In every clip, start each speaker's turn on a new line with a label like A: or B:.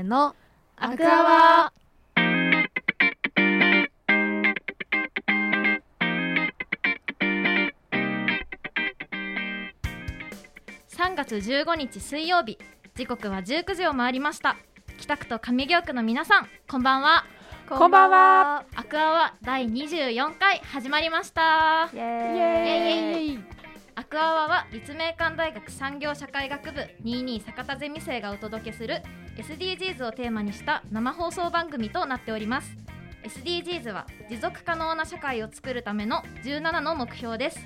A: ーの
B: アクアワ3月15日水曜日。時刻は19時を回りました。北区と上京区の皆さんこんばんは。
C: こんばんは。
B: アクアワ第24回始まりました。
A: イエ
C: イ。エ
A: ーイ。
C: ーイ
B: アクアワは立命館大学産業社会学部22坂田ゼミ生がお届けする SDGs をテーマにした生放送番組となっております。SDGs は持続可能な社会を作るための17の目標です。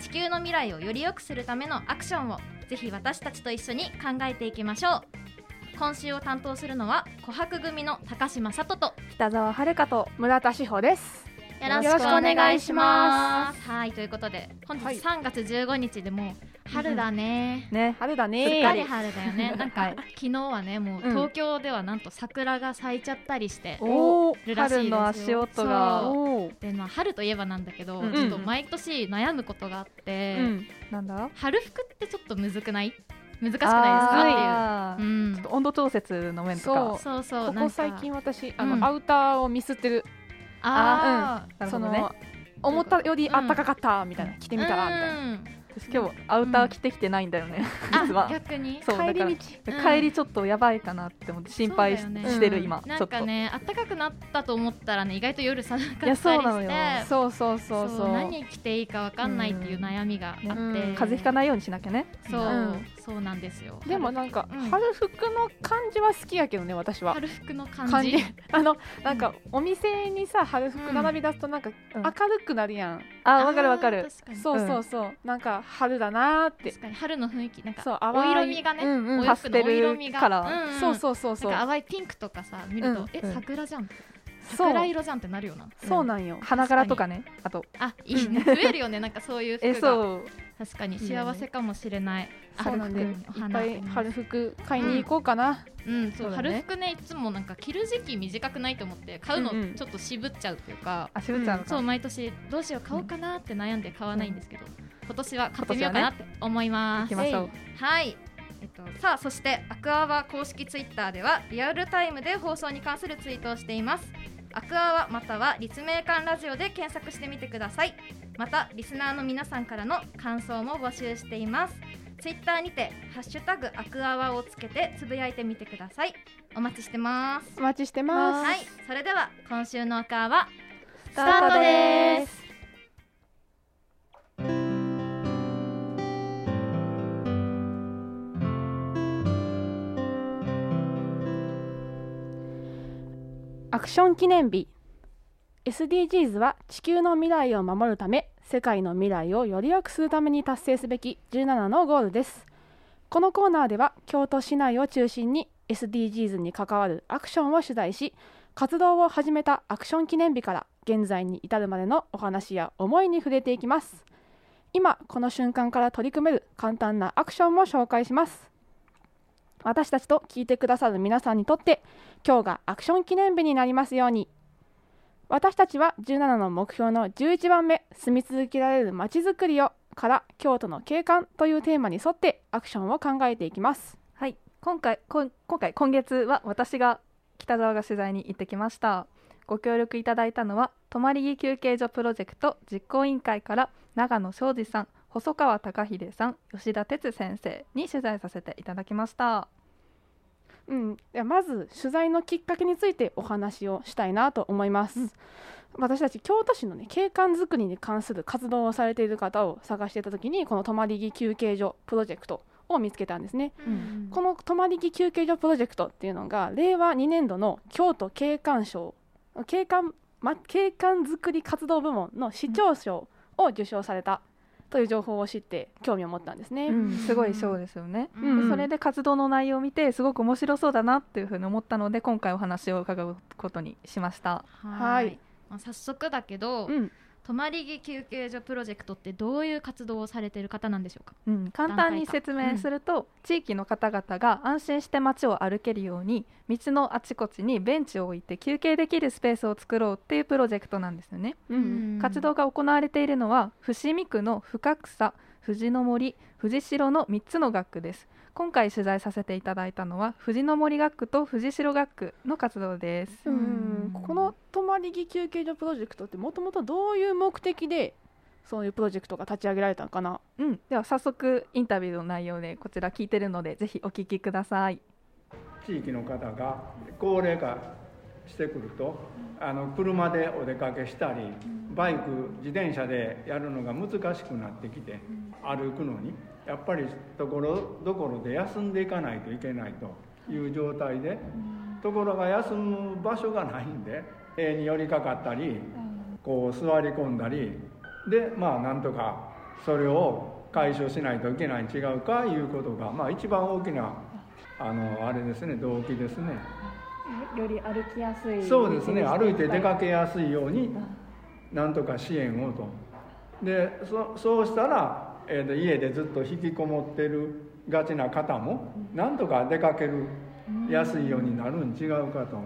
B: 地球の未来をより良くするためのアクションをぜひ私たちと一緒に考えていきましょう。今週を担当するのは琥珀組の高島里と
A: 北沢遥と
C: 村田志保です。
B: よろしくお願いします。はいということで本日
C: はい。
B: 3月15日でもう春だね、
A: ね
C: 春だ
B: すっ
C: ね
B: かり春だよね。なんか、
A: はい
B: 昨日はね、もう
C: うん。
B: 東京ではなんと桜が咲いちゃったりして。
C: お
B: らしいですよ
A: 春の足音が。
B: で、まあ、春といえばなんだけど、
A: うん。
B: ちょっと毎年悩むことがあって、
C: うん。
A: なんだ？
B: 春服ってちょっとむずくない？難しくないですかっていう。うん。
A: ちょっと温度調節の面とか。
B: そう。そう、
C: こ
B: なんか
C: こ最近私あ
B: うん。
C: のアウターをミスってる
B: あ
C: そ
A: なるほどね。
C: の思ったより暖かかったみたいな着て
B: ー
C: みたらみたいな
A: 今日アウター着てきてないんだよね、実
B: あ
A: は
B: 逆に？
A: そう
C: 帰り道？
A: 帰りちょっとやばいかなって思って心配し,、てる今ちょっと。
B: なんかね、暖かくなったと思ったらね、意外と夜寒かったりして。
A: そうなのよ。
C: そうそうそうそう。
B: 何着ていいかわかんないっていう悩みがあって、
C: うん
A: 風邪ひかないようにしなきゃね。
B: そう、
C: うん。
B: そうなんですよ。
C: でもなんか
B: うん。
C: 春服の感じは好きやけどね私は。
B: 春服の感じ？
C: 感じ。あのなんかお店にさ春服並び出すとなんか
A: うん。
C: 明るくなるやん。
A: あわかるわかる。
B: あー確かに。
C: そうそうそう。なんか春だなーって。
B: 確かに春の雰囲気なんか
C: そう
B: お
C: 淡い
B: 色味がね、
C: うんうん
B: お洋服のお色味が。
A: パステルカラー。
B: んん。
C: そうそうそうそう。
B: なんか淡いピンクとかさ見ると、
C: うん
B: え
A: うん。
B: 桜じゃん。桜色じゃんってなるよな。
C: そうなんよ。
A: 花柄とかねあと。
B: あいいね。増えるよねなんかそういう服
A: え
B: が
A: そう。
B: 確かに幸せかもしれない。
C: そうなんでいっ
B: 春服お花
C: ぱい春服買いに行こうかな。
B: うん。そう。
A: そうだね。
B: 春服ねいつもなんか着る時期短くないと思って買うの
C: うんうん。
B: ちょっと渋っちゃうっていうか、
A: あしぶちゃんの
B: そう毎年どうしよう買おうかなって悩んで買わないんですけど、今年は買ってみようかなって思います。
A: 行きましょう。
B: はい。えっと、さあそしてアクアワ公式ツイッターではリアルタイムで放送に関するツイートをしています。アクアワまたは立命館ラジオで検索してみてください。またリスナーの皆さんからの感想も募集しています。ツイッターにてハッシュタグアクアワをつけてつぶやいてみてください。お待ちしてます。
C: お待ちしてます。
B: はい。それでは今週のアクアワ
A: ス
B: タートです
C: アクション記念日。SDGs は地球の未来を守るため世界の未来をより良くするために達成すべき17のゴールです。このコーナーでは京都市内を中心に SDGs に関わるアクションを取材し活動を始めたアクション記念日から現在に至るまでのお話や思いに触れていきます。今この瞬間から取り組める簡単なアクションも紹介します。私たちと聞いてくださる皆さんにとって今日がアクション記念日になりますように。私たちは17の目標の11番目住み続けられるまちづくりをから京都の景観というテーマに沿ってアクションを考えていきます。
A: はい。今回こ今回今月は私が北沢が取材に行ってきました。ご協力いただいたのは泊まり木休憩所プロジェクト実行委員会から長野昌司さん。細川貴秀さん吉田哲先生に取材させていただきました。
C: うん、ではまず取材のきっかけについてお話をしたいなと思います、
A: うん。
C: 私たち京都市の、ね、景観づくりに関する活動をされている方を探していた時にこの泊まり木休憩所プロジェクトを見つけたんですね。
A: うん。
C: この泊まり木休憩所プロジェクトっていうのが令和2年度の京都景観賞景観,、ま、景観づくり活動部門の市長賞を受賞されたという情報を知って興味を持ったんですね。
A: うん、すごい賞ですよね、
B: うん。
C: うん
A: それで活動の内容を見てすごく面白そうだなっていうふうに思ったので今回お話を伺うことにしました。
C: はい。
B: まあ早速だけど、
C: うん
B: 泊まり木休憩所プロジェクトってどういう活動をされている方なんでしょうか？
A: うん、簡単に説明すると、地域の方々が安心して街を歩けるように道のあちこちにベンチを置いて休憩できるスペースを作ろうっていうプロジェクトなんですよね、
C: うん。
A: 活動が行われているのは伏見区の深草藤の森藤代の3つの学区です。今回取材させていただいたのは藤の森学区と藤代学区の活動です。
C: う
B: うん
C: んこの泊まり木休憩所プロジェクトってもともとどういう目的でそういうプロジェクトが立ち上げられたのかな？
A: うん、では早速インタビューの内容でこちら聞いてるのでぜひお聞きください。
D: 地域の方が高齢化してくるとあの車でお出かけしたりバイク自転車でやるのが難しくなってきて歩くのにやっぱりところどころで休んでいかないといけないという状態でところが休む場所がないんで塀に寄りかかったりこう座り込んだりでまあなんとかそれを解消しないといけないに違うかいうことがまあ一番大きなあのあれですね動機ですね。
A: より歩きやすい
D: そうですね。歩いて出かけやすいようになんとか支援をと。でそそうしたら、えーと家でずっと引きこもってるがちな方もなんとか出かけるやすいようになるん違うかと。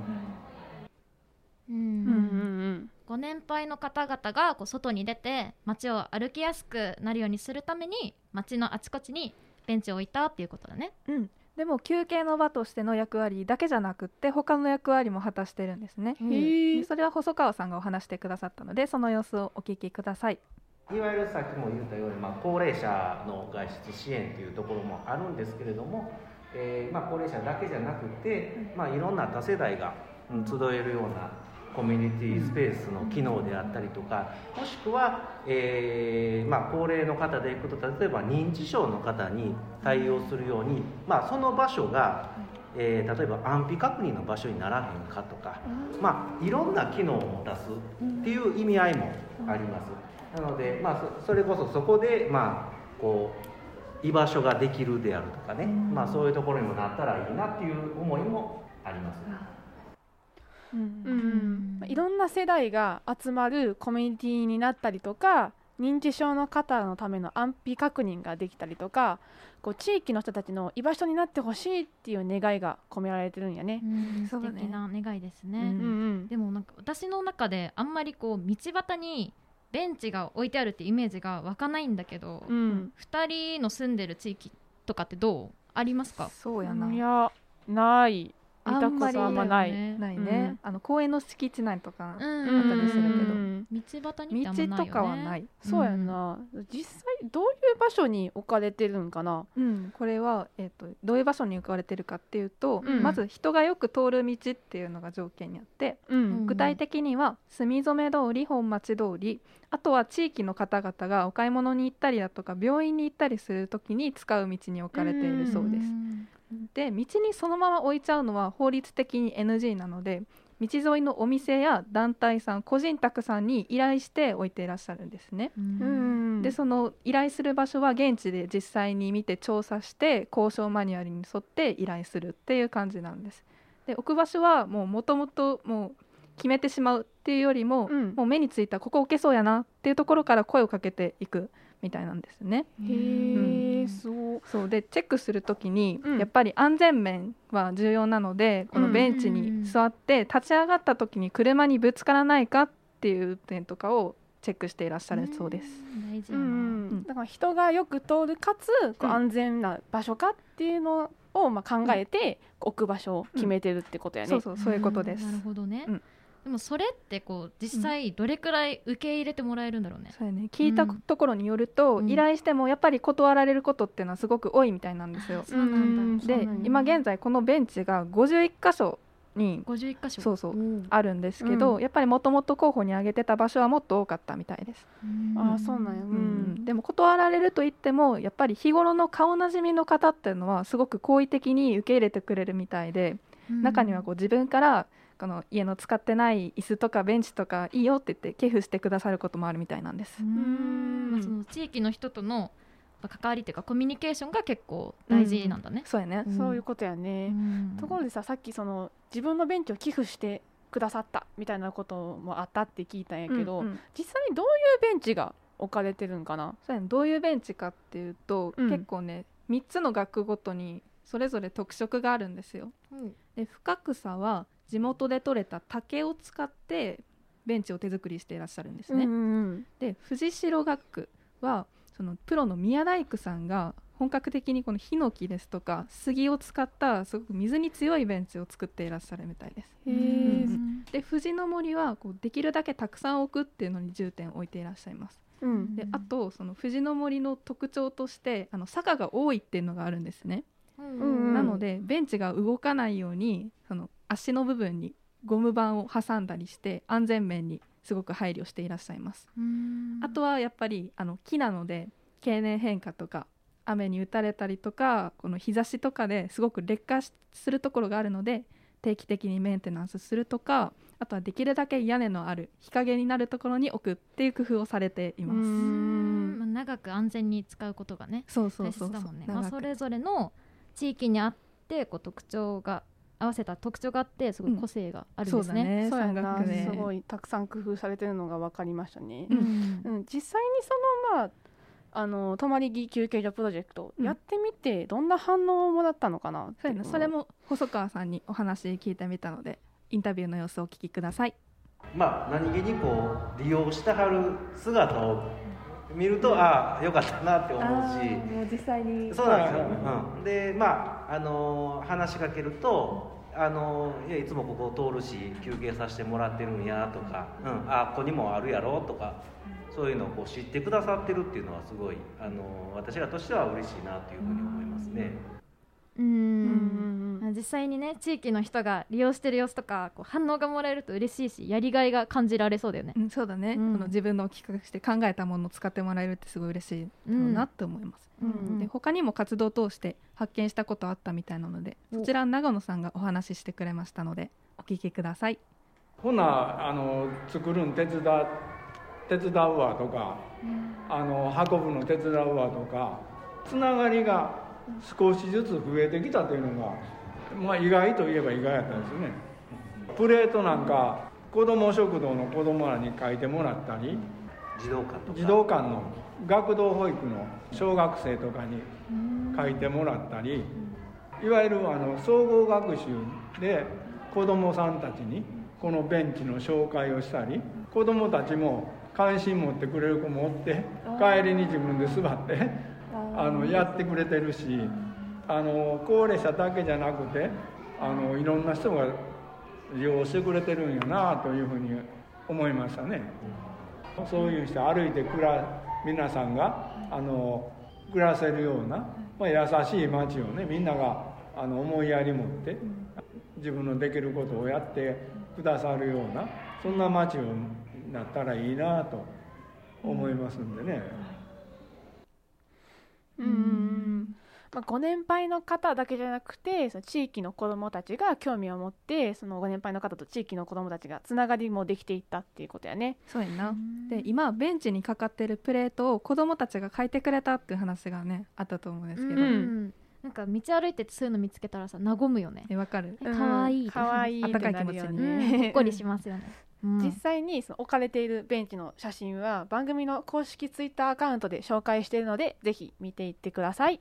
B: うん。
C: うんうん
B: ご年配の方々がこう外に出て街を歩きやすくなるようにするために街のあちこちにベンチを置いたっていうことだね。
A: うん、でも休憩の場としての役割だけじゃなくって他の役割も果たしてるんですね、それは細川さんがお話してくださったのでその様子をお聞きください。
E: いわゆるさっきも言ったように、まあ、高齢者の外出支援というところもあるんですけれども、えーまあ、高齢者だけじゃなくて、まあ、いろんな多世代がうん集えるようなコミュニティスペースの機能であったりとかもしくは、えーまあ、高齢の方でいくと例えば認知症の方に対応するように、まあ、その場所が、えー例えば安否確認の場所にならへんかとか、まあ、いろんな機能を持たすっていう意味合いもあります。なので、まあ、そそれこそそこで、まあ、こう居場所ができるであるとかね、まあ、そういうところにもなったらいいなっていう思いもあります。
C: うんうんまあいろんな世代が集まるコミュニティになったりとか認知症の方のための安否確認ができたりとかこう地域の人たちの居場所になってほしいっていう願いが込められてるんやね。
B: うん素
A: そうだね
B: 敵な願いですね。
A: うん
C: うんうん
B: でもなんか私の中であんまりこう道端にベンチが置いてあるってイメージが湧かないんだけど、
C: うん。
B: 二人の住んでる地域とかってどう？ありますか？
A: そうやな、
C: いやない見たこ
A: あんまり
C: とあんまない。
B: ね。
A: ないね、あの公園の敷地内とか、
B: うん。
A: あったりするけど。
C: うん。
B: 道端にってあんまないよね。
A: 道とかはない、
C: そうやん。な、実際どういう場所に置かれてるんかな？
A: うん、これは、えー、とどういう場所に置かれてるかっていうと、
C: うん。
A: まず人がよく通る道っていうのが条件にあって、
C: うん。
A: 具体的には住染通り本町通りあとは地域の方々がお買い物に行ったりだとか病院に行ったりする時に使う道に置かれているそうです。
B: ん
A: で道にそのまま置いちゃうのは法律的に NG なので道沿いのお店や団体さん個人宅さんに依頼して置いていらっしゃるんですね。でその依頼する場所は現地で実際に見て調査して交渉マニュアルに沿って依頼するっていう感じなんです。で置く場所はもうもともともう決めてしまうっていうよりも、
C: うん
A: もう目についたここ置けそうやなっていうところから声をかけていくみたいなんですね。
C: へえ、そう
A: そうでチェックするときに、
C: うん
A: やっぱり安全面は重要なのでこのベンチに座って立ち上がった時に車にぶつからないかっていう点とかをチェックしていらっしゃるそうです。
B: ん大事。
C: うんう
A: うん
C: ん、だから人がよく通るかつこう
A: うん
C: 安全な場所かっていうのをまあ考えて置く場所を決めてるってことやね。
A: そうそうそういうことです。
B: んなるほどね。
A: うん
B: でもそれってこう実際どれくらい受け入れてもらえるんだろうね。
A: そうやね、聞いたところによると、
B: うん
A: 依頼してもやっぱり断られることっていうのはすごく多いみたいなんですよ。
B: そうなんだ。
A: で今現在このベンチが51箇所に
B: 51箇所。
A: そうそうあるんですけど、
C: うん
A: やっぱりもともと候補に挙げてた場所はもっと多かったみたいです。
B: うん
C: ああそうなんや。う
A: うん
C: ん
A: でも断られると言ってもやっぱり日頃の顔なじみの方っていうのはすごく好意的に受け入れてくれるみたいで、中にはこう自分からこの家の使ってない椅子とかベンチとかいいよって言って寄付してくださることもあるみたいなんです
B: う。んその地域の人との関わりっていうかコミュニケーションが結構大事なんだね。
A: そうやね。
C: そういうことやね。
B: うん
C: ところでささっきその自分のベンチを寄付してくださったみたいなこともあったって聞いたんやけど、
A: うんうん
C: 実際にどういうベンチが置かれてるんかな？
A: そうやねどういうベンチかっていうと、
C: うん
A: 結構ね3つの学区ごとにそれぞれ特色があるんですよ。
B: うん
A: で深草は地元で採れた竹を使ってベンチを手作りしていらっしゃるんですね。
C: うんうん
A: で藤代学区はそのプロの宮大工さんが本格的にこのヒノキですとか杉を使ったすごく水に強いベンチを作っていらっしゃるみたいです。
C: へ
A: う
C: ー
A: んで藤の森はこうできるだけたくさん置くっていうのに重点を置いていらっしゃいます。
C: うん
A: であとその藤の森の特徴としてあの坂が多いっていうのがあるんですね。
C: うん
A: なのでベンチが動かないようにその足の部分にゴム板を挟んだりして安全面にすごく配慮していらっしゃいます。あとはやっぱりあの木なので経年変化とか雨に打たれたりとかこの日差しとかですごく劣化しするところがあるので定期的にメンテナンスするとかあとはできるだけ屋根のある日陰になるところに置くっていう工夫をされています。
C: うん。
B: まあ、長く安全に使うことがね
A: そうそう
B: 大
A: そうそう。
B: 切だもんね、まあ、それぞれの地域にあってこう特徴が合わせた特徴があってすごい個性があるんですね。
A: そうだね。
C: そうやな
A: す
C: ごいたくさん工夫されてるのが分かりましたね。
A: う、ん。
C: うん、実際にそのまああの泊まり木休憩所プロジェクト
A: うん。
C: やってみてどんな反応をもらったのかなって。
A: そう
C: いうのを
A: やなそれも細川さんにお話聞いてみたのでインタビューの様子をお聞きください。
E: まあ何気にこう利用してはる姿を見るとああよかったなって思うし。
A: もう実際に。
E: そうなんですよ、うん、でまああの話しかけるとあのいやいつもここ通るし休憩させてもらってるんやとか、うん、あここにもあるやろとかそういうのをこう知ってくださってるっていうのはすごいあの私らとしては嬉しいなというふうに思いますね。
B: うん。
C: うん。うん
B: 実際にね地域の人が利用してる様子とかこう反応がもらえると嬉しいしやりがいが感じられそうだよね。
A: うん、そうだね、
B: うん。
A: この自分の企画して考えたものを使ってもらえるってすごい嬉しいなって思います、
C: うん。
A: で他にも活動を通して発見したことあったみたいなのでそちら長野さんがお話ししてくれましたのでお聞きください。
D: ほなあの作るん手伝手伝うわとか、あの運ぶの手伝うわとかつながりが少しずつ増えてきたというのが、まあ、意外といえば意外やったんですよね。プレートなんか子ども食堂の子どもらに書いてもらったり
E: 児童館とか。
D: 児童館の学童保育の小学生とかに書いてもらったりいわゆるあの総合学習で子どもさんたちにこのベンチの紹介をしたり子どもたちも関心持ってくれる子もおって帰りに自分で座ってあのやってくれてるしあの高齢者だけじゃなくてあのいろんな人が利用してくれてるんやなというふうに思いましたね。そういうして歩いて暮ら皆さんがあの暮らせるような、まあ、優しい街をねみんながあの思いやり持って自分のできることをやってくださるようなそんな街をなったらいいなと思いますんでね。
C: うんまあ、ご年配の方だけじゃなくてその地域の子どもたちが興味を持ってそのご年配の方と地域の子どもたちがつながりもできていったっていうことやね。
A: そうやなで今ベンチにかかってるプレートを子供たちが書いてくれたっていう話がねあったと思うんですけど、
C: うん
B: うんなんか道歩いててそういうの見つけたらさ和むよね。
A: えわかる
B: えかわいい
C: かわいいってなるよ
A: あったかい気持ちに
B: うん
C: ね。
B: ほっこりしますよね。うん
C: 実際にその置かれているベンチの写真は番組の公式ツイッターアカウントで紹介しているのでぜひ見ていってください。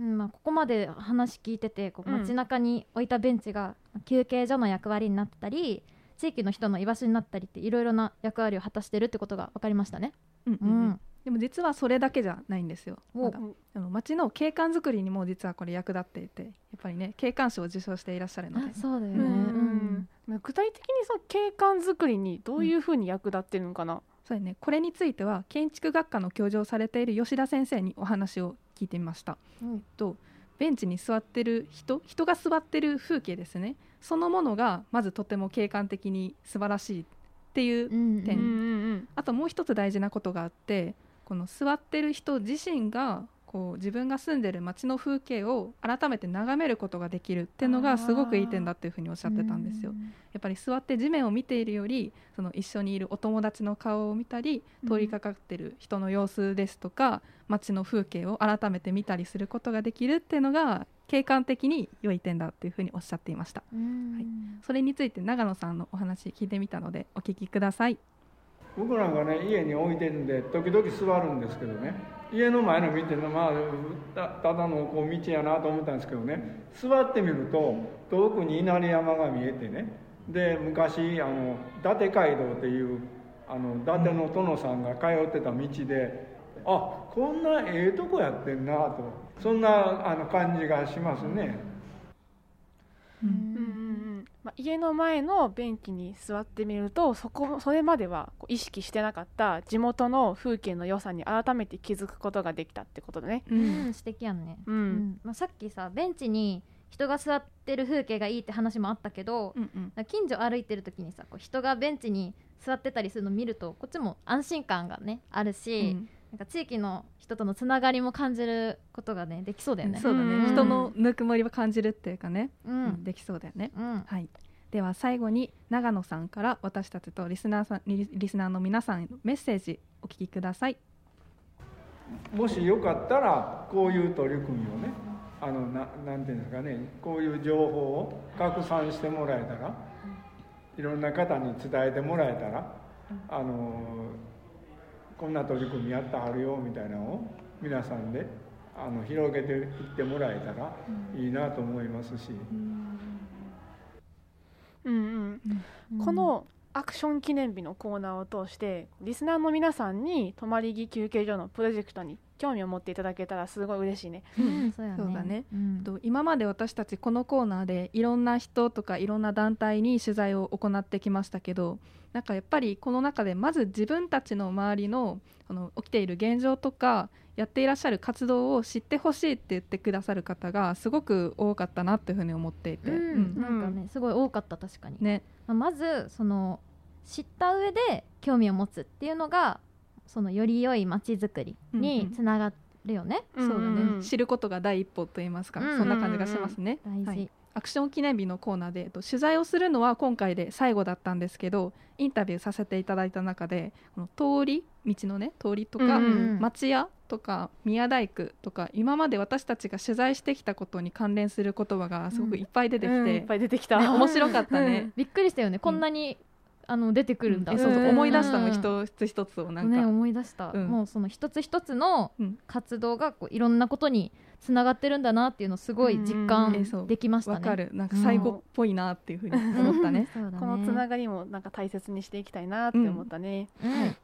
B: うんまあ、ここまで話聞いててこう
C: うん
B: 街中に置いたベンチが休憩所の役割になったり地域の人の居場所になったりっていろいろな役割を果たしてるってことが分かりましたね。
A: うんうんうん
B: うん
A: でも実はそれだけじゃないんですよ。
B: お
A: まだ。あの街の景観づくりにも実はこれ役立っていてやっぱりね景観賞を受賞していらっしゃるので。
B: あそうだよね。
C: うん具体的にその景観づくりにどういうふうに役立ってるのかな？
A: そうやね。これについては建築学科の教授をされている吉田先生にお話を聞いてみました。
B: うん。
A: とベンチに座ってる人人が座ってる風景ですね。そのものがまずとても景観的に素晴らしいっていう、
B: うん
A: 点
C: うんうん。
A: あともう一つ大事なことがあってこの座ってる人自身がこう自分が住んでる街の風景を改めて眺めることができるっていうのがすごくいい点だっていうふうにおっしゃってたんですよ。やっぱり座って地面を見ているよりその一緒にいるお友達の顔を見たり通りかかってる人の様子ですとか、街の風景を改めて見たりすることができるっていうのが景観的に良い点だっていうふうにおっしゃっていました。
B: うん。
A: はい。それについて長野さんのお話聞いてみたのでお聞きください
D: 僕なんかね家に置いてるんで時々座るんですけどね。家の前の見てのまあたただのこう道やなと思ったんですけどね。座ってみると遠くに稲荷山が見えてね。で昔あの伊達街道っていうあの伊達の殿さんが通ってた道であこんなええとこやってんなとそんなあの感じがしますね。
A: うん。
C: まあ、家の前のベンチに座ってみるとそこそれまではこう意識してなかった地元の風景の良さに改めて気づくことができたってことだね。
A: う
B: うんん素敵やんね、
C: う
B: うん。んまあ、さっきさベンチに人が座ってる風景がいいって話もあったけど、
A: うんうん。
B: 近所歩いてる時にさこう人がベンチに座ってたりするの見るとこっちも安心感がねあるし、なんか地域の人とのつながりも感じることがねできそうだよね。
A: そうだね、
C: うん。
A: 人のぬくもりを感じるっていうかね、
B: う
A: うん
B: ん
A: できそうだよね。
B: うん。
A: はい、では最後に長野さんから私たちとリスナーさんリリスナーの皆さんへのメッセージお聞きください。
D: もしよかったらこういう取り組みをねあのななんていうんですかねこういう情報を拡散してもらえたらいろんな方に伝えてもらえたらあのこんな取り組みやってはるよみたいなのを皆さんであの広げていってもらえたらいいなと思いますし。
C: うん。うんこのアクション記念日のコーナーを通してリスナーの皆さんに泊まり木休憩所のプロジェクトに興味を持っていただけたらすごい嬉しいね。
B: うん。そうやね。
A: そうだね。
B: うん。
A: と今まで私たちこのコーナーでいろんな人とかいろんな団体に取材を行ってきましたけどなんかやっぱりこの中でまず自分たちの周りのこの起きている現状とかやっていらっしゃる活動を知ってほしいって言ってくださる方がすごく多かったなっていうふうに思っていて、
B: うん
A: うん。
B: なんかねすごい多かった確かに、
A: ね。
B: まあまずその知った上で興味を持つっていうのがそのより良い街づくりにつながるよね、
A: そうだね、
C: うん。うん
A: 知ることが第一歩と言いますか、
B: うん。
A: そんな感じがしますね。
B: 大事、
A: はいアクション記念日のコーナーで、えっと取材をするのは今回で最後だったんですけどインタビューさせていただいた中でこの通り道のね通りとか、
C: うん
B: うん。
A: 町屋とか宮大工とか今まで私たちが取材してきたことに関連する言葉がすごくいっぱい出てきて、
C: うんいっぱい出てきた。
A: ね面白かったね。
B: びっくりしたよね。こんなに、あの出てくるんだ、
A: えそうそう
C: うん。
A: 思い出したの一つ一つをなんか、
B: ね思い出した、
A: うん。
B: もうその一つ一つの
A: うん。
B: 活動がこういろんなことにつながってるんだなっていうのをすごい実
C: うん
B: 感できましたね。
A: わかる。なんか最後っぽいなっていうふうに思ったね。
B: ね。
C: このつながりもなんか大切にしていきたいなって思ったね。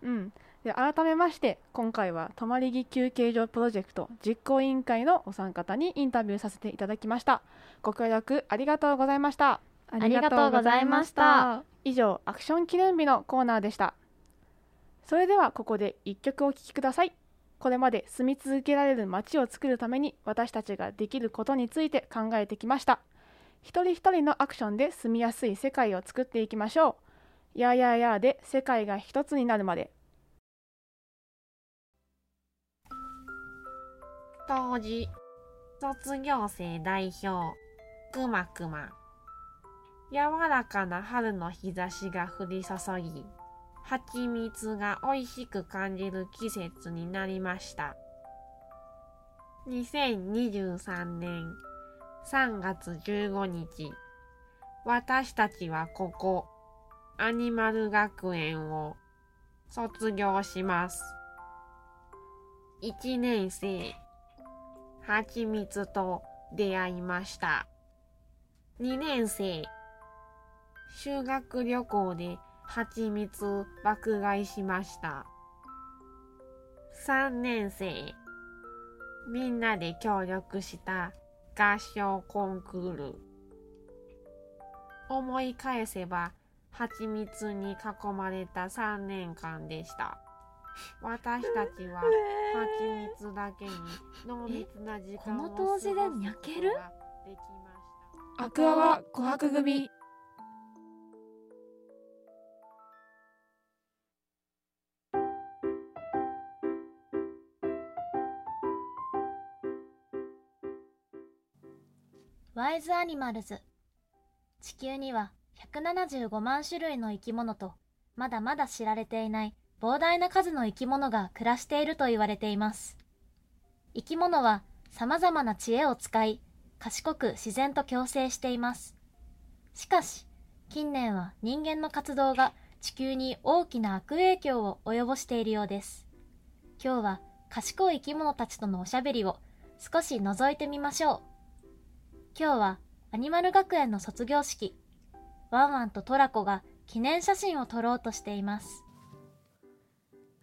B: うん。
C: うん、で改めまして今回は泊まり木休憩所プロジェクト実行委員会のお三方にインタビューさせていただきました。ご協力ありがとうございました。
A: あ
B: りがとうございました。
C: 以上アクション記念日のコーナーでした。それではここで一曲お聴きくださいこれまで住み続けられる街を作るために私たちができることについて考えてきました。一人一人のアクションで住みやすい世界を作っていきましょう。やーやーやーで世界が一つになるまで。
F: 当時卒業生代表くまくま。柔らかな春の日差しが降り注ぎ蜂蜜が美味しく感じる季節になりました2023年3月15日私たちはここアニマル学園を卒業します1年生蜂蜜と出会いました。2年生、修学旅行で蜂蜜爆買いしました。3年生、みんなで協力した合唱コンクール。思い返せば、蜂蜜に囲まれた3年間でした。私たちは蜂蜜だけに濃密な時間を
B: この当時でにゃける？
F: 過ごすことができました
C: アクアは琥珀組
G: ワイズアニマルズ。地球には175万種類の生き物とまだまだ知られていない膨大な数の生き物が暮らしていると言われています。生き物は様々な知恵を使い賢く自然と共生しています。しかし近年は人間の活動が地球に大きな悪影響を及ぼしているようです。今日は賢い生き物たちとのおしゃべりを少し覗いてみましょう。今日はアニマル学園の卒業式。ワンワンとトラコが記念写真を撮ろうとしています。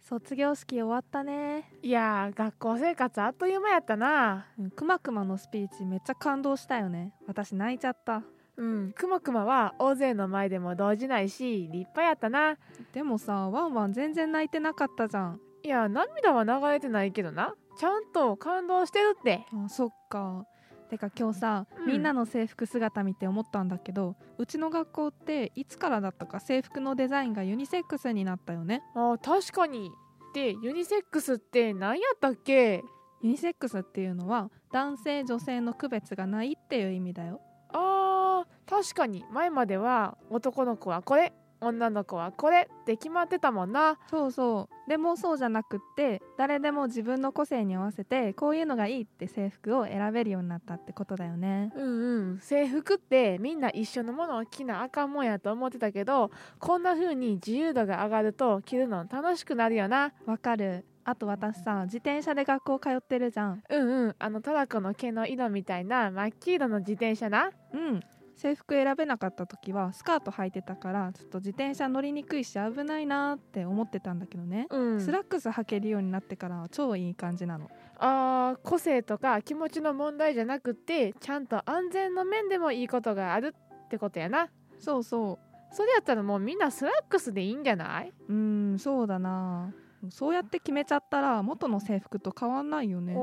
A: 卒業式終わったね。
H: いやー学校生活あっという間やったな。
A: うんくまくまのスピーチめっちゃ感動したよね。私泣いちゃった。
H: うんくまくまは大勢の前でも動じないし立派やったな。
A: でもさワンワン全然泣いてなかったじゃん。
H: いや涙は流れてないけどな。ちゃんと感動してるって。
A: あそっかてか今日さ、
H: うん。
A: みんなの制服姿見て思ったんだけどうちの学校っていつからだったか制服のデザインがユニセックスになったよね。
H: あー確かに。でユニセックスって何やったっけ？
A: ユニセックスっていうのは男性女性の区別がないっていう意味だよ。
H: あー確かに。前までは男の子はこれ女の子はこれって決まってたもんな。
A: そうそう。でもそうじゃなくって誰でも自分の個性に合わせてこういうのがいいって制服を選べるようになったってことだよね。
H: うんうん。制服ってみんな一緒のものを着なあかんもんやと思ってたけどこんな風に自由度が上がると着るの楽しくなるよな。
A: わかる。あと私さ自転車で学校通ってるじゃん。
H: うんうん。あのトラコの毛の色みたいな真っ黄色の自転車な。
A: うん制服選べなかった時はスカート履いてたからちょっと自転車乗りにくいし危ないなって思ってたんだけどね、
H: うん。
A: スラックス履けるようになってからは超いい感じなの。
H: あー個性とか気持ちの問題じゃなくてちゃんと安全の面でもいいことがあるってことやな。
A: そうそ
H: それやったらもうみんなスラックスでいいんじゃない？う
A: んそうだな。そうやって決めちゃったら元の制服と変わんないよね。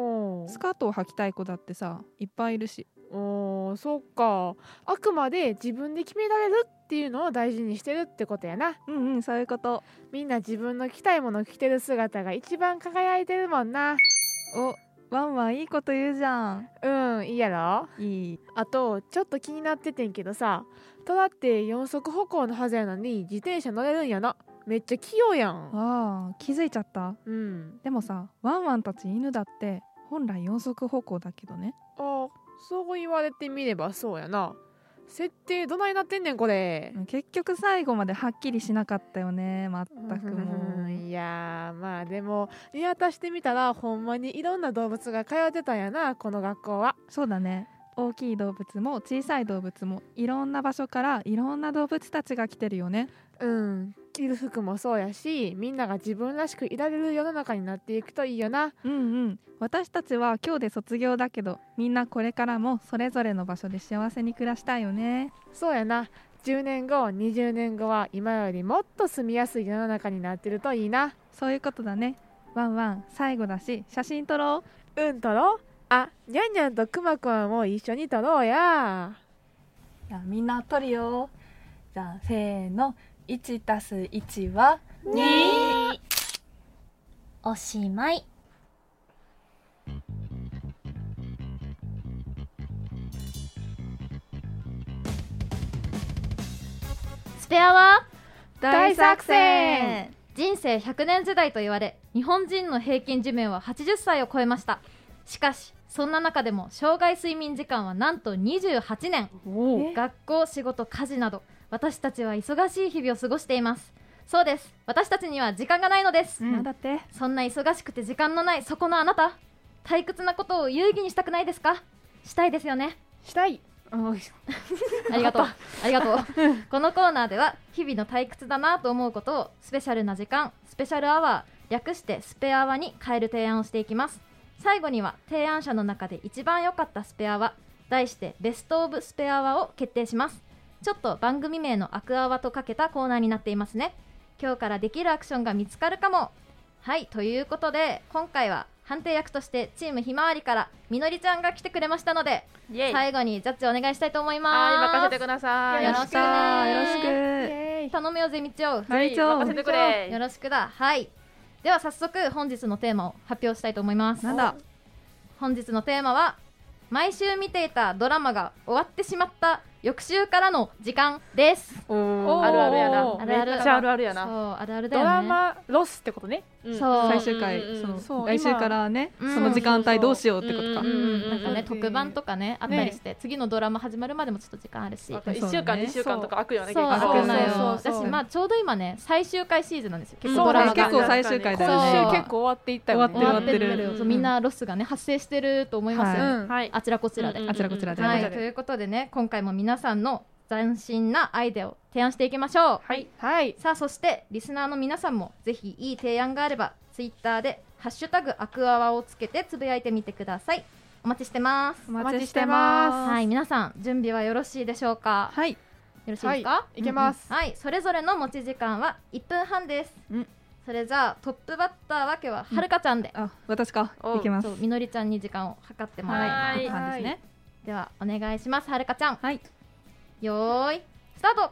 A: スカートを履きたい子だってさいっぱいいるし
H: おーそっか。あくまで自分で決められるっていうのを大事にしてるってことやな。
A: うんうんそういうこと。
H: みんな自分の着たいもの着てる姿が一番輝いてるもんな。
A: おワンワンいいこと言うじゃん。
H: うんいいやろ？
A: いい。
H: あとちょっと気になっててんけどさ。トラって四足歩行のはずやのに自転車乗れるんやな。めっちゃ器用やん。
A: あー気づいちゃった。
H: うん。
A: でもさワンワンたち犬だって本来四足歩行だけどね。
H: あそう言われてみればそうやな。設定どないなってんねんこれ。
A: 結局最後まではっきりしなかったよね。まったくもう。
H: いやーまあでも見渡してみたらほんまにいろんな動物が通ってたんやなこの学校は。
A: そうだね大きい動物も小さい動物もいろんな場所からいろんな動物たちが来てるよね。
H: うん。着る服もそうやしみんなが自分らしくいられる世の中になっていくといいよな。
A: うんうん。私たちは今日で卒業だけどみんなこれからもそれぞれの場所で幸せに暮らしたいよね。
H: そうやな。10年後20年後は今よりもっと住みやすい世の中になってるといいな。
A: そういうことだね。ワンワン。最後だし写真撮ろう。
H: うん撮ろうあにゃんにゃんとくまくまも一緒に撮ろうや。
A: じゃあみんな撮るよ。じゃあせーの。1たす1は
G: 2おしまい。
B: スペアは
H: 大作戦。
B: 人生100年時代と言われ日本人の平均寿命は80歳を超えましたしかしそんな中でも生涯睡眠時間はなんと28年。学校仕事家事など私たちは忙しい日々を過ごしています。そうです。私たちには時間がないのです、
A: なん。だって？
B: そんな忙しくて時間のないそこのあなた。退屈なことを有意義にしたくないですか？したいですよね。
H: したい。
B: ありがとう。ありがとう。このコーナーでは日々の退屈だなと思うことをスペシャルな時間、スペシャルアワー、略してスペアワに変える提案をしていきます。最後には提案者の中で一番良かったスペアワ、題してベストオブスペアワを決定します。ちょっと番組名のアクアワとかけたコーナーになっていますね。今日からできるアクションが見つかるかも。はい、ということで今回は判定役としてチームひまわりからみのりちゃんが来てくれましたので
H: イエイ。
B: 最後にジャッジお願いしたいと思います。
H: はい任せてください。
B: よろしくね。
A: よろしく。
B: 頼むよゼミチョウ
A: はい一応
H: 任せてくれ。
B: よろしくだ。はいでは早速本日のテーマを発表したいと思います。
A: なんだ？
B: 本日のテーマは毎週見ていたドラマが終わってしまった翌週からの時間です。
H: おー。あるあるやな。
B: あるある。
H: めっちゃあるあるやな。
B: そうあるあるだよね。
H: ドラマロスってことね。
B: そう。
A: 最終回、
H: うんうんうん。
A: その
H: そう
A: 来週からね
B: 今
A: その時間帯どうしようってことか、
B: なんかね
H: うん
B: 特番とかねあったりして、次のドラマ始まるまでもちょっと時間あるし。
H: あと
A: そう
H: 1週間
A: ね
H: 2週間とか空くよね
B: そう。
H: 結構
B: ある。のよ。
H: そうそうそう
B: だしまあちょうど今ね最終回シーズンなんですよ。結構ドラマが。
A: 結構最終回だよね。
H: 今週結構終わっていったよね。
A: 終わってる終わってる。
B: そうみんなロスがね発生してると思いますあちらこちらで、
H: うん
A: あちらこちらで、
B: ということでね今回も皆さんの斬新なアイデアを提案していきましょう。
C: はい。はい。
B: さあそしてリスナーの皆さんもぜひいい提案があればツイッターで「ハッシュタグアクアワ」をつけてつぶやいてみてください。お待ちしてます。
A: お待ちしてます。
B: はい皆さん準備はよろしいでしょうか？
A: はい。
B: よろしいですか、
C: い。けます。
B: はいそれぞれの持ち時間は1分半です、
A: うん。
B: それじゃあトップバッターは今日ははるかちゃんで、
A: あ私か。
C: お
A: いきます。
B: そうみのりちゃんに時間を計ってもらいます、
C: はい
A: 感じですね。
B: ではお願いしますはるかちゃん。
A: はい
B: よーいスタート。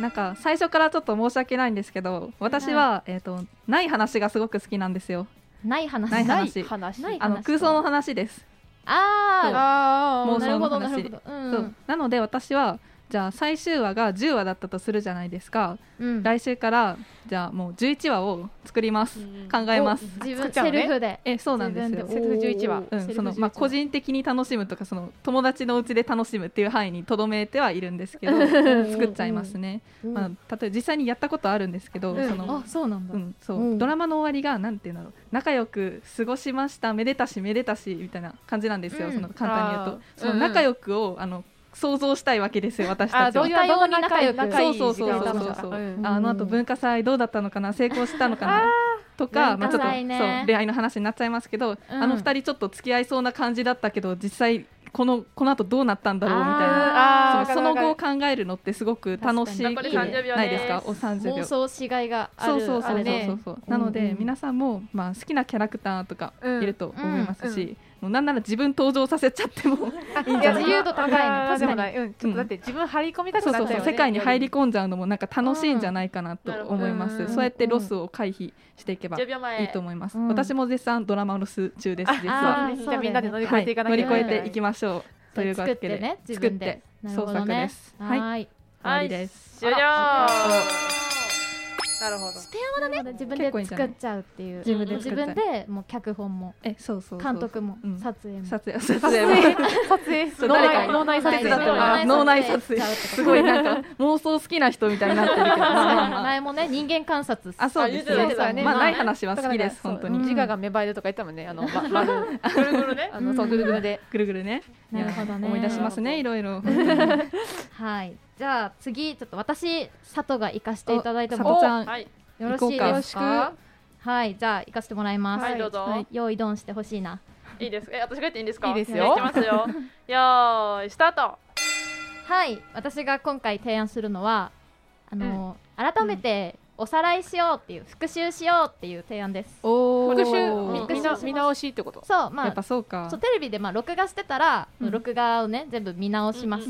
A: なんか最初からちょっと申し訳ないんですけど私は、えっ、とない話がすごく好きなんですよ。
B: ない話。
A: ない
C: ない
A: 話。
C: 話
B: ない
A: あの空想の話です。
B: あ
C: あー。
A: 妄想
B: あなるほど
A: の話
B: なるほど。うん。
A: そう。なので私はじゃあ最終話が10話だったとするじゃないですか、
B: うん。
A: 来週からじゃあもう11話を作ります、考えます。
B: お自分
C: ね。
B: セルフで。
A: えそうなんですよ。
C: セルフ11話。
A: うん、そのまあ、
B: 11
A: 個人的に楽しむとかその友達のうちで楽しむっていう範囲にとどめてはいるんですけど作っちゃいますね、まあ、例えば実際にやったことあるんですけど、
C: うん。
A: その
B: あそうなんだ、
A: うん、そう、
B: うん。
A: ドラマの終わりがなんていうんだろう。仲良く過ごしましためでたしめでたしみたいな感じなんですよ、
B: うん。
A: その簡単に言うと。その
C: うんうん
A: 仲良くをあの想像したいわけですよ 私たちは。
C: あどう
B: 仲良
A: そうそうそうそうそうそう。
C: だったの
A: あの後文化祭どうだったのかな？成功したのかな？とか、まあ、ちょっと、そう恋愛の話になっちゃいますけど、あの二人ちょっと付き合いそうな感じだったけど実際このこの後どうなったんだろう？みたいな。その後を考えるのってすごく楽しい
B: 確かに。残り30
C: 秒
A: ないですか？お30秒。
B: 妄想しがいがある
A: そうそうそうそう。そうなので、
B: うん
A: 皆さんも、まあ、好きなキャラクターとか
C: うん。
A: いると思いますし、なんなら自分登場させちゃっても。
C: い
B: いんじゃない？自由度高いね。確かに。
C: でもないうんちょっとだって自分張り込みたく
A: そうそう
C: なっね
A: そう。世界に入り
C: よ
A: 込んじゃうのもなんか楽しいんじゃないかなと思います、
C: うん
A: そうやってロスを回避していけば
C: り10秒前
A: いいと思います、
B: うん。
A: 私も絶賛ドラマロス中です実は。
B: あー
C: じゃあみんなで乗り越えていかな
A: 乗り
C: きゃい。けない
A: 越えていきましょう。というわけで。
B: 作って
A: 創作です。はい。
B: はーい。
A: 終わりです。
C: 終了。
B: あ
C: なるほど。
B: なるほど。自分で作っちゃうっていう。
A: 自分で
B: 自
A: 作っちゃう
B: 分でもう脚本も。
A: えそうそうそう
B: 監督も
A: うん。
B: 撮影も。
A: 撮影撮
C: 撮
A: 影。
C: 撮影脳内脳内撮影。
B: 脳内
A: 撮影。すごいなんか妄想好きな人みたいになってるけど。
B: 前もね人間観察
A: あそうです。
C: ね
A: まあ
C: まあ
A: ない話は好きです本当に。
B: うん
C: 自我が芽生えるとか言ったもんねあの ぐるぐるね。あのそうぐるぐるで
A: ぐるぐるね
B: なるほどね。
A: 思い出しますねいろいろ。
B: はい。じゃあ次ちょっと私佐藤が行かせていただいて
A: 佐
B: も。
A: 藤ちゃん
C: はい。
B: よろしいですか？はい。じゃあ行かせてもらいます。
C: はいどうぞ。
B: はい。用意ドンしてほしいな。い
C: いですえ私が言っていいんですか？
B: いいですよ。
C: いきますよ。よーいスタート。
B: はい。私が今回提案するのはあの改めておさらいしようっていう復習しようっていう提案です。
A: お
C: 復習
A: ー
C: みみな見直しってこと？
B: そうまあ
A: やっぱそうか。
B: そうテレビでまあ録画してたら、
A: うん。
B: 録画をね全部見直します、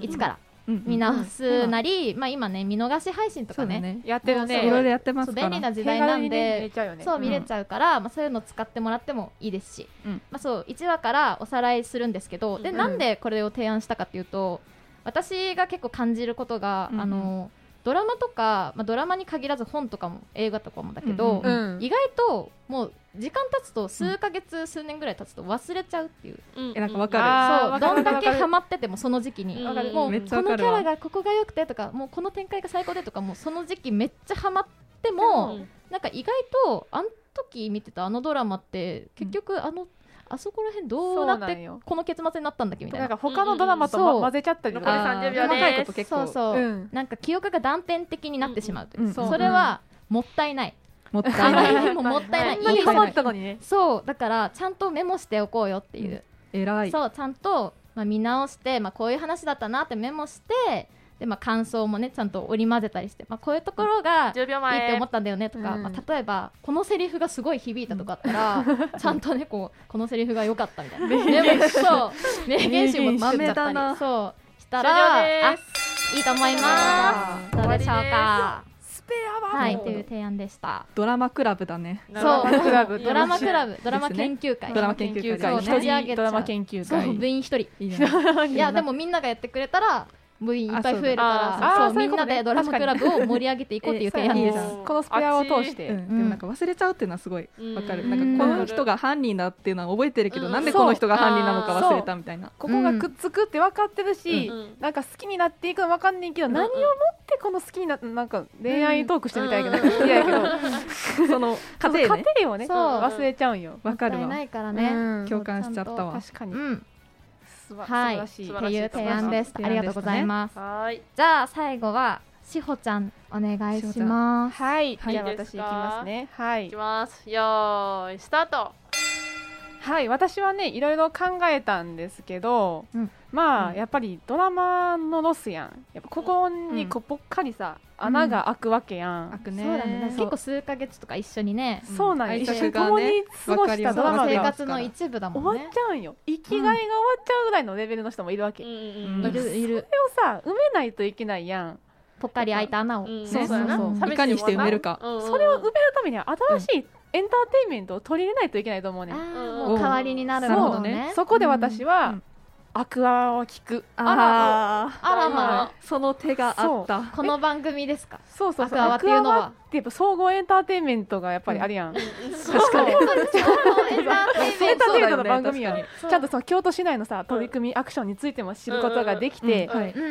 B: 一から？
A: うんうん
B: 見直すなり、まあ今ね見逃し配信とかね。
C: やってるね。
A: いろいろやってますから。
B: 便利な時代なんで、
C: ちゃうよね。
B: そう見れちゃうから、まあ、そういうの使ってもらってもいいですし、
A: うん。
B: まあ、そう1話からおさらいするんですけど、で
C: うん。
B: なんでこれを提案したかっていうと私が結構感じることが、
A: うん。
B: あのドラマとか、まあ、ドラマに限らず本とかも映画とかもだけど、
A: うん
C: うん
B: 意外ともう時間経つと数ヶ月、数年ぐらい経つと忘れちゃうっていう。
A: えなんかわかる。
B: そう。どんだけハマっててもその時期に、
C: わかる
B: もうこのキャラがここが良くてとかもうこの展開が最高でとかもうその時期めっちゃハマっても、
C: うん。
B: なんか意外とあの時見てたあのドラマって結局あの、あそこら辺どうなってこの結末になったんだっけみたいな。
C: なんか他のドラマと
B: そう
C: ま混ぜちゃったりと
A: 残り
C: か
A: 30秒です細かいこと結構。
B: そうそう、
C: うん。
B: なんか記憶が断片的になってしまうという、
A: うんうん
B: それはもったいない、
A: もったいない。
B: ももったいない。
C: こんなにハマったのにね
B: そうだからちゃんとメモしておこうよっていう、
A: 偉い
B: そうちゃんと、まあ、見直して、まあ、こういう話だったなってメモしてで、まあ、感想もねちゃんと織り交ぜたりして、まあ、こういうところが
C: 10秒
B: いい
C: 前
B: って思ったんだよねとか、
C: うん。
B: まあ、例えばこのセリフがすごい響いたとかあったら、ちゃんとねこうこのセリフが良かったみたいな。でもそう名言。集も
A: 豆だな
B: りそうしたら
C: で
B: あいいと思います。どうでしょうか？
C: スペアは
B: はいという提案でした。
A: ドラマクラブだね。
C: ドラマクラブ
B: ド。ラマクラブドラマ研究会。
A: ドラマ研究会。
B: そう
A: ですね。
B: 立ち上げちゃう
C: ドラマ研究
B: そう
C: 会
B: 部員一人。
A: いいね。
B: いやでもみんながやってくれたら部員いっぱい増える
C: あ
B: からそう
C: そうだあーそういうことね。
B: みんなでドラマクラブを盛り上げていこうっていう提案です
C: このスペアを通して。
A: うん、でもなんか忘れちゃうっていうのはすごいわかる、
C: うん。
A: なんかこの人が犯人だっていうのは覚えてるけど、
C: うん。
A: なんでこの人が犯人なのか忘れたみたいな。
C: ここがくっつくって分かってるし、
B: うん
C: なんか好きになっていくの分かんねんけど、
B: ん
C: 何をもってこの好きになったなんか恋愛トークしてみたいけど、嫌やけど。
A: その過程
C: 過
A: ね
C: 程をね。
B: そう
C: 忘れちゃうんよ、
A: わかるわ。
B: ないからね。
C: うん。
A: 共感しちゃったわ。
C: 確かに、
B: はい。っていう提案です。ありがとうございます。
I: はーい。
B: じゃあ最後はしほちゃんお願いします。
C: はい、
I: はい。
C: じゃあ私行きますね。はい。
I: いきます。よーいスタート
C: はい私はねいろいろ考えたんですけど、
B: うん。
C: まあ、
B: うん。
C: やっぱりドラマのロスやん。やっぱここにこうぽっかりさ、穴が開くわけやん、
A: 開くね。
B: そうだね。
C: そう。
B: 結構数ヶ月とか一緒にね。
C: そうなんよ。
A: うん
C: 一緒に共に過ごしたドラマ
B: 生
C: が
B: 活の一部だもんね。
C: 終わっちゃうんよ。生きがいが終わっちゃうぐらいのレベルの人もいるわけ、
I: うん。
C: そ
I: うん。
A: うん。
B: いるいる。
C: れをさ埋めないといけないやん、
B: ぽっかり開いた穴を。
I: うん。
C: そうそうそう。
B: うん
A: いかにして埋めるか。
I: うん。うん
C: それを埋めるためには新しいエンターテインメントを取り入れないといけないと思うね、
B: もう代わりになるものね。
C: そこで私は、
A: うん。
C: アクアを聞く。
A: あ
B: あらまあ。
A: その手があった。
B: この番組ですか？
C: そうそうそう。
B: アクアワっていうのは。
C: ってやっぱ総合エンターテインメントがやっぱりあるやん、
A: 確かに
B: エンターテインメン
C: エンターテインメントの番組やねちゃん。とその京都市内のさ取り組みアクションに。ついても知ることができて、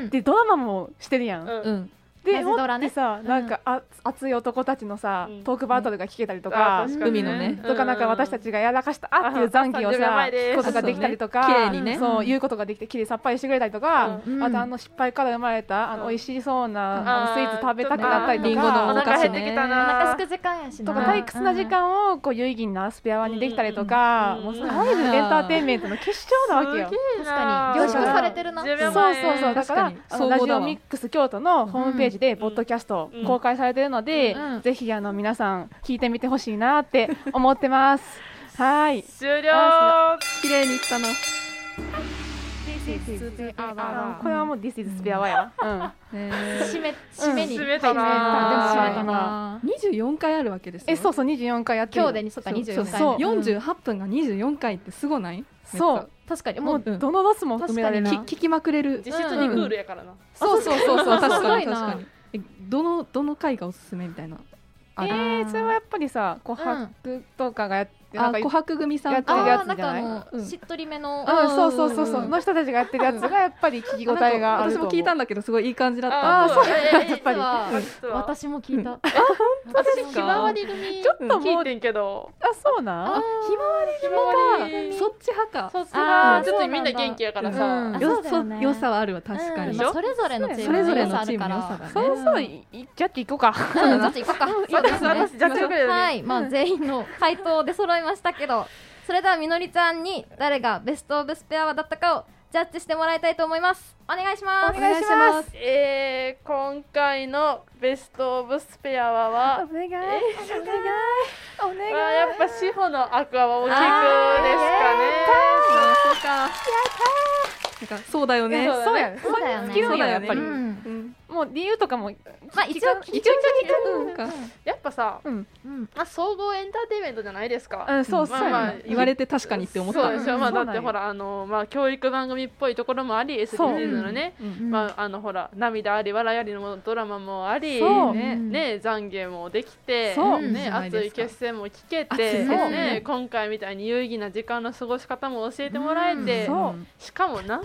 C: でドラマもしてるやんで
B: マジド
C: さなんかあ熱い男たちのさ、
I: うん。
C: トークバトルが聞けたりと
I: あ
C: か、
A: 海のね
C: とかなんか私たちがやらかしたあっていう残機を
I: あ30秒
C: さ聞くことができたりとか
A: そうね綺麗にね。
C: そう言うことができて綺麗さっぱりしてくれたりとか、
B: うん。
C: あとあの失敗から生まれたあの
I: うん。
C: 美味しそうな、スイーツ食べたくなったりとか
A: リンゴの
I: お
A: お菓子
I: 腹減ってきた
B: お腹
I: な
B: すく時間やしな。
C: とか退屈な時間をこう有意義なスペアワにできたりとか、
I: うん。
C: もうあらゆるエンターテインメントの結晶なわけよ。
B: 確かに。凝縮されてるな
I: 10
C: そうそうそう。だから
A: 確かに。
C: あのラジオミックス京都のホームページでポッドキャスト
I: うん
C: 公開されてるので、
B: うん
C: ぜひあの皆さん聞いてみてほしいなって思ってます。はい。
I: 終了。
A: 綺麗にいったな
C: あこれはもう This is Spare やわ。うん。
A: ね
B: 締め締めに。
I: 締めたな。
B: 締めたな
A: 24回あるわけですよ。
C: えそうそう24回やってる。
B: 今日でにそっか24回
C: そう。
B: 目
A: 48分が24回ってすごない？
C: そう
B: 確かに。もう
C: どのロスも埋められる。
A: 聞きまくれる。
I: 実質2クールやからな。
A: そうそうそうそう 確
B: すご
A: かに
B: いな。
A: 確かに。えどのどの回がおすすめみたいな？あ
C: え
A: る
C: ー、それはやっぱりさ琥珀とかがやってなんか
A: あ琥珀組さん
C: やってるやつじゃない？
B: しっとりめの。
C: うん、そうそうそうそう、
A: うん。
C: の人たちがやってるやつがやっぱり聞き応えがあると思う。
A: 私も聞いたんだけどすごいいい感じだった
I: あーそう。ええ
C: やっぱり。
B: 私も聞いた。
I: 私ひまわり組。
C: ちょっと
I: 聞いてんけど。
C: あ、そうなん？
B: あ
I: ひまわり
A: そっち派か。
I: そっち
B: あ
I: が
B: ー
I: ちょっとみんな元気やから
B: う
I: さ
A: 良さはあるわ確かに。
B: それぞれのチーム
A: それぞれの
B: 良さあ
C: そうそう、いいじゃっていこうか。
B: うんちょっと行こうか。
I: 私私ジャッジ
B: はい、まあ全員の回答で揃いましたけど、それではみのりちゃんに誰がベストオブスペアワだったかをジャッジしてもらいたいと思います。お願いします。
C: お願いします。
I: えー、今回のベストオブスペアワは
C: お願い、お願い、お願い。
I: まあやっぱ志保のアクアは大きくですか
A: そうかなんかそうだよね
I: そう
C: そうやね。
B: そうだよね
C: 好きなんややっぱり。
B: うん。
A: うん
C: もう理由とかも。
B: まあ一応
C: 一応
B: 一応
A: うんか。
I: ねやっぱさ、
C: うん、
B: うん。
I: まあ、総合エンターテインメントじゃないですか、
C: うん、そう、そう。
I: まあまあ
A: 言われて確かにって思った。
I: そうでしょ、まあ、だってほらあの、まあ、教育番組っぽいところもあり SDGs のね、
C: うん
I: まあ、あのほら涙あり笑いありのドラマもあり
C: そう。
I: ね
B: うん。
I: ね懺悔もできて、
C: そう。
I: ね、熱い決戦も聞け
A: 熱
I: て、ね、今回みたいに有意義な時間の過ごし方も教えてもらえて、
C: うん。そう。
I: しかもなん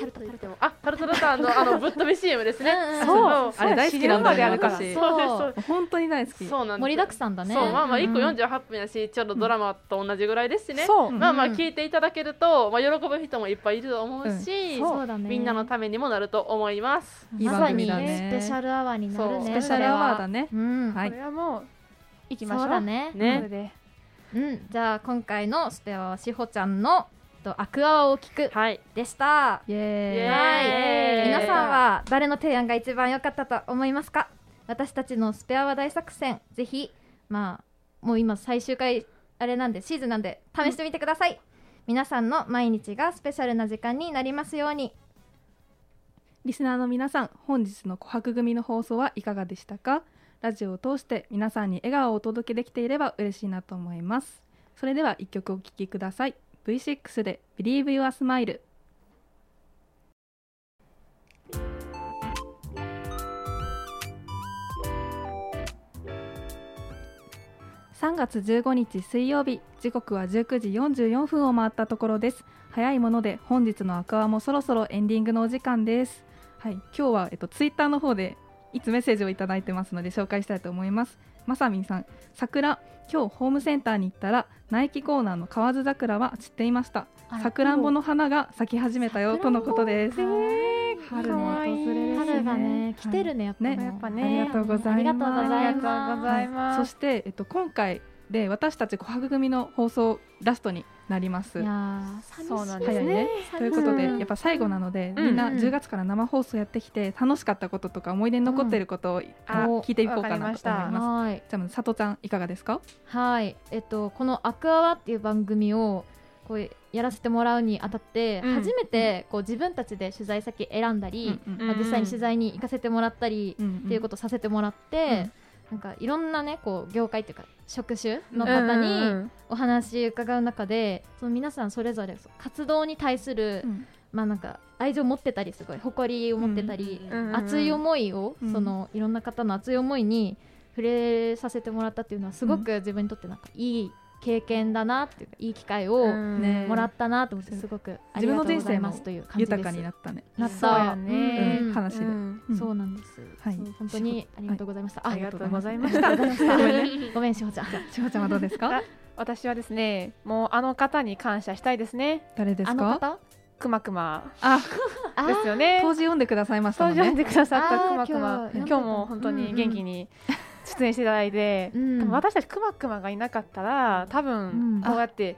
I: あタルタルタンのあのぶっ飛び CM ですね。
B: うん
C: そう、
A: あれ大好きなんだよね
C: 死ぬまであるから
A: 私
I: そうですそうです
A: 本当に大好き
I: そうなんです
B: 盛りだくさんだね。
I: そうまあまあ1個
B: うん
I: 48分やしちょっとドラマと同じぐらいですしね、
C: そう、
I: まあまあ
B: うん
I: 聞いていただけると、まあ、喜ぶ人もいっぱいいると思うし、
C: うん
B: そうだね。
I: みんなのためにもなると思います。
A: いい番
B: まさに
A: ね
B: スペシャルアワーになるね。
I: そう
A: スペシャルアワーだ
B: ね。
A: ね
B: うん。
A: はい
C: これはもう。行きましょう。
B: そうだね。
C: こ
I: ね。
B: うん。じゃあ今回のスペアはしほちゃんのとアクアワを聞く。
I: はい。
B: でした。
A: イエーイ。
I: ーイ。
B: 皆さんは誰の提案が一番良かったと思いますか？私たちのスペアは大作戦ぜひまあもう今最終回あれなんでシーズンなんで試してみてください、皆さんの毎日がスペシャルな時間になりますように。
A: リスナーの皆さん本日の琥珀組の放送はいかがでしたか？ラジオを通して皆さんに笑顔をお届けできていれば嬉しいなと思います。それでは一曲お聴きください V6 で Believe Your Smile 3月15日水曜日時刻は19時44分を回ったところです。早いもので本日のアクアもそろそろエンディングのお時間です。はい今日はえっとツイッターの方でいつメッセージをいただいてますので紹介したいと思います。まさみんさん桜今日ホームセンターに行ったらナイキコーナーの河津桜は散っていました。さくらんぼの花が咲き始めたよとのことです。
C: 春
A: の訪れですね。
B: 春がね。来てるねやっぱ
A: ね。
B: もう
C: やっぱね。
A: ありがとうございます。
B: ありがとうございます。
C: ありがとうございます。
A: そしてえっと今回で私たち琥珀組の放送ラストになります。
B: い。や
C: そうなんです
A: 早いね。ということで、
C: うん。
A: やっぱ最後なので、
C: うん
A: みんな
B: うん
A: 10月から生放送やってきて楽しかったこととか思い出に残っていることを、聞いていこうかなと思い
C: ました
A: ます。
B: はい。
A: じゃあ佐藤ちゃんいかがですか？
B: はい。えっとこのアクアワっていう番組をこうやらせてもらうにあたって、
C: うん。
B: 初めてこう自分たちで取材先選んだり、
A: うんうん。
B: まあ、実際に取材に行かせてもらったり、
A: うん
B: っていうことをさせてもらって、なんかいろんなねこう業界っていうか職種の方に
C: ん
B: お話伺う中で、その皆さんそれぞれ活動に対する、
A: うん。
B: まあなんか愛情を持ってたりすごい誇りを持ってたり、熱い思いを、
A: うん。
B: そのいろんな方の熱い思いに触れさせてもらったっていうのはすごく自分にとってなんかいい経験だなっていいい機会をもらったなと思ってすごくありがとうございます。という感じです
A: 豊かになったね。
B: なった
C: そうやね。
B: うん。
A: 話で。
B: そうなんです、
A: はい。
B: 本当にありがとうございました、
C: ありがとうございま
A: し
C: した
B: ごめんね。ごめんしほちゃん。
A: しほちゃんはどうですか？
C: 私はですねもうあの方に感謝したいですね。
A: 誰ですか？
B: あの方？
C: くまくま。
A: あ、
B: あ。
C: ですよね。
A: 当時読んでくださいましたもんね。
C: 登場してくださったくまくま。
B: 今日
C: 今日も本当に元気に出演していただいて、
B: うん。
C: 私たちくまくまがいなかったら多
B: うん。
C: 分こうやって、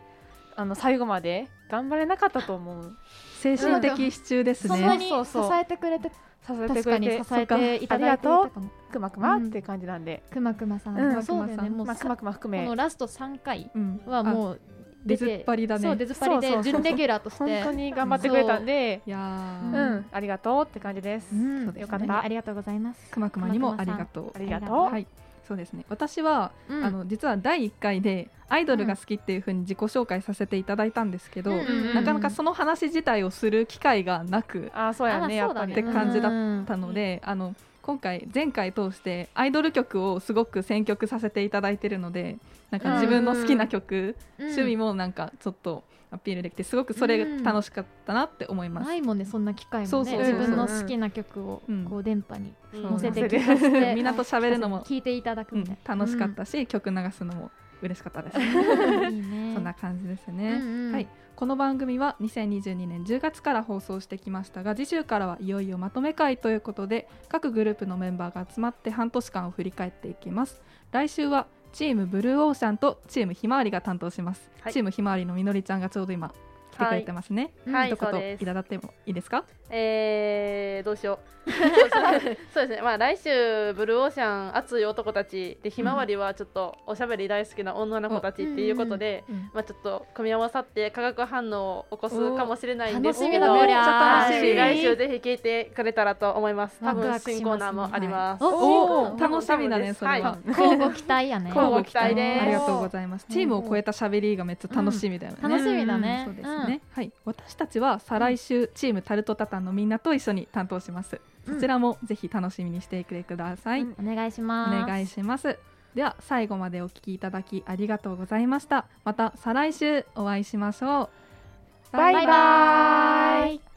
C: あの最後まで頑張れなかったと思う。
A: 精神的支柱ですね。
B: そん。なに支
C: そうそう。
B: えてくれて
C: 支えてくれて
B: 支えていただいて
C: くまくまって感じなんで、
B: くまくまさん、
C: うん。
B: そうだよね。もう
C: くまくま含め。
B: このラスト3回
A: うん。
B: はもう出
A: ずっぱりだね。
B: そう出ずっぱりで準レギュラーとして。
C: 本当に頑張ってくれたんで。
A: いや
C: うん、
A: ー、
C: ありがとうって感じです、
B: うん。
A: ね。
C: よかった。
B: ありがとうございます。
A: くまくまにもありがとう。
C: あ。りがとう。
A: はい、そうですね。私は、
B: うん。
A: あの実は第1回でアイドルが好きっていう風に自己紹介させていただいたんですけど、なかなかその話自体をする機会がなく
C: あーそうやね
B: あ
C: やっぱり
A: って感じだ
B: っ
A: たので、あの今回前回通してアイドル曲をすごく選曲させていただいてるので、なんか自分の好きな曲、趣味もなんかちょっとアピールできてすごくそれが楽しかったなって思います。
B: ないもんねそんな機会もね。自分の好きな曲を
A: うん。
B: こう電波に
A: そう
B: 載せて聞かせて
A: みんなと喋るのも、
B: 聞いていただく
A: うん
B: みたいな、
A: 楽しかったし、曲流すのも嬉しかったです。
B: ね。
A: そんな感じです
B: う
A: ね。
B: んうん。
A: はい、この番組は2022年10月から放送してきましたが次週からはいよいよまとめ会ということで各グループのメンバーが集まって半年間を振り返っていきます。来週はチームブルーオーシャンとチームひまわりが担当します、
I: はい。
A: チームひまわりのみのりちゃんがちょうど今来てくれてますね、
I: はい。
A: 一言
I: そうです。
A: いただってもいいですか？
I: えー、どうしよう。そうですね。まあ来週ブルーオーシャン熱い男たちでひまわりはちょっとおしゃべり大好きな女の子たちっていうことで、
A: うん
I: まあちょっと組み合わさって化学反応を起こすかもしれないんですけど
B: 楽しみだこりゃ
A: めっちゃ楽しみ。
I: 来週ぜひ聞いてくれたらと思います。多分新コーナーもあります、
B: お
A: お楽しみだねそれは、
I: はい。
B: 交互期待やね。
I: 交互期待です。
A: ありがとうございます。チームを超えた喋りがめっちゃ楽しみだよね。
B: 楽しみだね。
A: そうですね、はい、私たちは再来週、チームタルトタタンのみんなと一緒に担当します。そちらもぜひ楽しみにしていてください。
B: お願いします
A: お願いします。では最後までお聞きいただきありがとうございました。また再来週お会いしましょう。
C: バイバイ